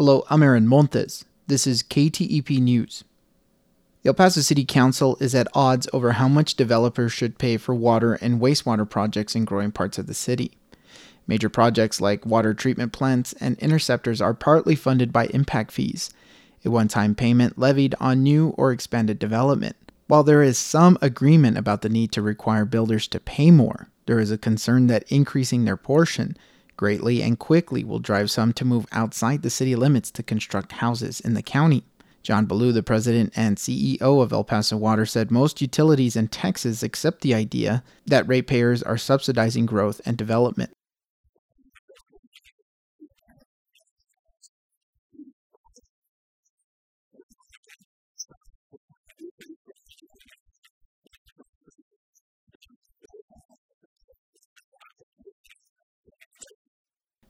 Hello, I'm Aaron Montes. This is KTEP News. The El Paso City Council is at odds over how much developers should pay for water and wastewater projects in growing parts of the city. Major projects like water treatment plants and interceptors are partly funded by impact fees, a one time payment levied on new or expanded development. While there is some agreement about the need to require builders to pay more, there is a concern that increasing their portion greatly and quickly will drive some to move outside the city limits to construct houses in the county. John Balliew, the president and CEO of El Paso Water, said most utilities in Texas accept the idea that ratepayers are subsidizing growth and development.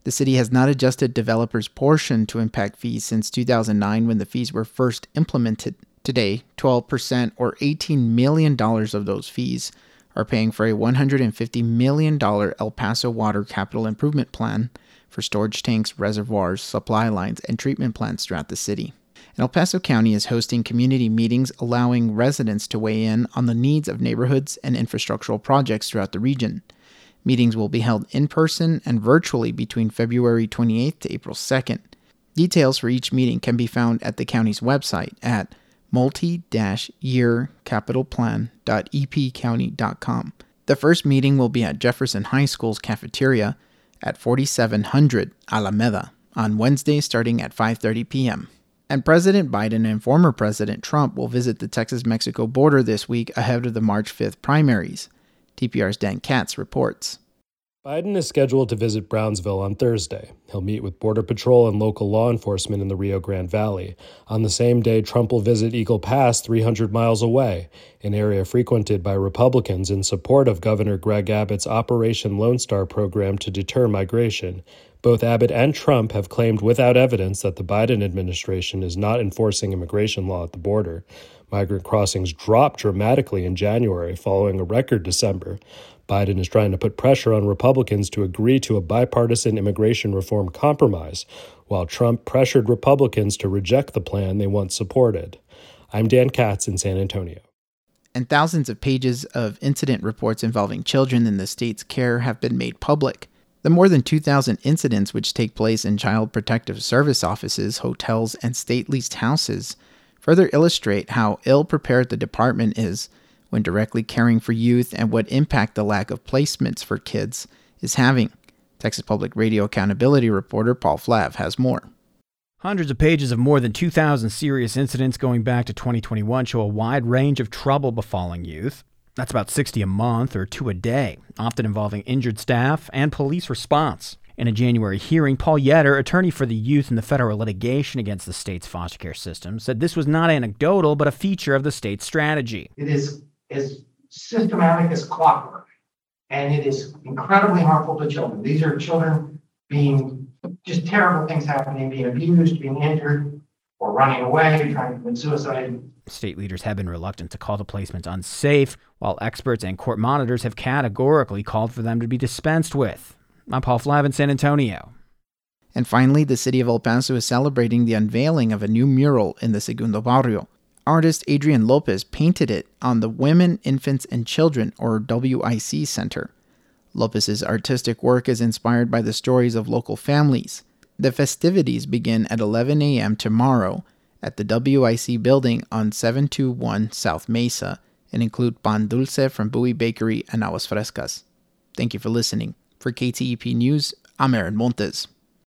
The city has not adjusted developers' portion to impact fees since 2009 when the fees were first implemented. Today, 12% or $18 million of those fees are paying for a $150 million El Paso Water Capital Improvement Plan for storage tanks, reservoirs, supply lines, and treatment plants throughout the city. And El Paso County is hosting community meetings allowing residents to weigh in on the needs of neighborhoods and infrastructural projects throughout the region. Meetings will be held in person and virtually between February 28th to April 2nd. Details for each meeting can be found at the county's website at multi-yearcapitalplan.epcounty.com. The first meeting will be at Jefferson High School's cafeteria at 4700 Alameda on Wednesday starting at 5:30 p.m. And President Biden and former President Trump will visit the Texas-Mexico border this week ahead of the March 5th primaries. TPR's Dan Katz reports. Biden is scheduled to visit Brownsville on Thursday. He'll meet with Border Patrol and local law enforcement in the Rio Grande Valley. On the same day, Trump will visit Eagle Pass, 300 miles away, an area frequented by Republicans in support of Governor Greg Abbott's Operation Lone Star program to deter migration. Both Abbott and Trump have claimed without evidence that the Biden administration is not enforcing immigration law at the border. Migrant crossings dropped dramatically in January following a record December. Biden is trying to put pressure on Republicans to agree to a bipartisan immigration reform compromise, while Trump pressured Republicans to reject the plan they once supported. I'm Dan Katz in San Antonio. And thousands of pages of incident reports involving children in the state's care have been made public. The more than 2,000 incidents which take place in Child Protective Service offices, hotels, and state leased houses further illustrate how ill prepared the department is when directly caring for youth and what impact the lack of placements for kids is having. Texas Public Radio accountability reporter Paul Flahive has more. Hundreds of pages of more than 2,000 serious incidents going back to 2021 show a wide range of trouble befalling youth. That's about 60 a month or two a day, often involving injured staff and police response. In a January hearing, Paul Yetter, attorney for the youth in the federal litigation against the state's foster care system, said this was not anecdotal, but a feature of the state's strategy. It is as systematic as clockwork, and it is incredibly harmful to children. These are children being just terrible things happening, being abused, being injured, or running away, trying to commit suicide. State leaders have been reluctant to call the placements unsafe, while experts and court monitors have categorically called for them to be dispensed with. I'm Paul Flahive in San Antonio. And finally, the city of El Paso is celebrating the unveiling of a new mural in the Segundo Barrio. Artist Adrian Lopez painted it on the Women, Infants, and Children, or WIC Center. Lopez's artistic work is inspired by the stories of local families. The festivities begin at 11 a.m. tomorrow at the WIC building on 721 South Mesa and include pan dulce from Bowie Bakery and Aguas Frescas. Thank you for listening. For KTEP News, I'm Aaron Montes.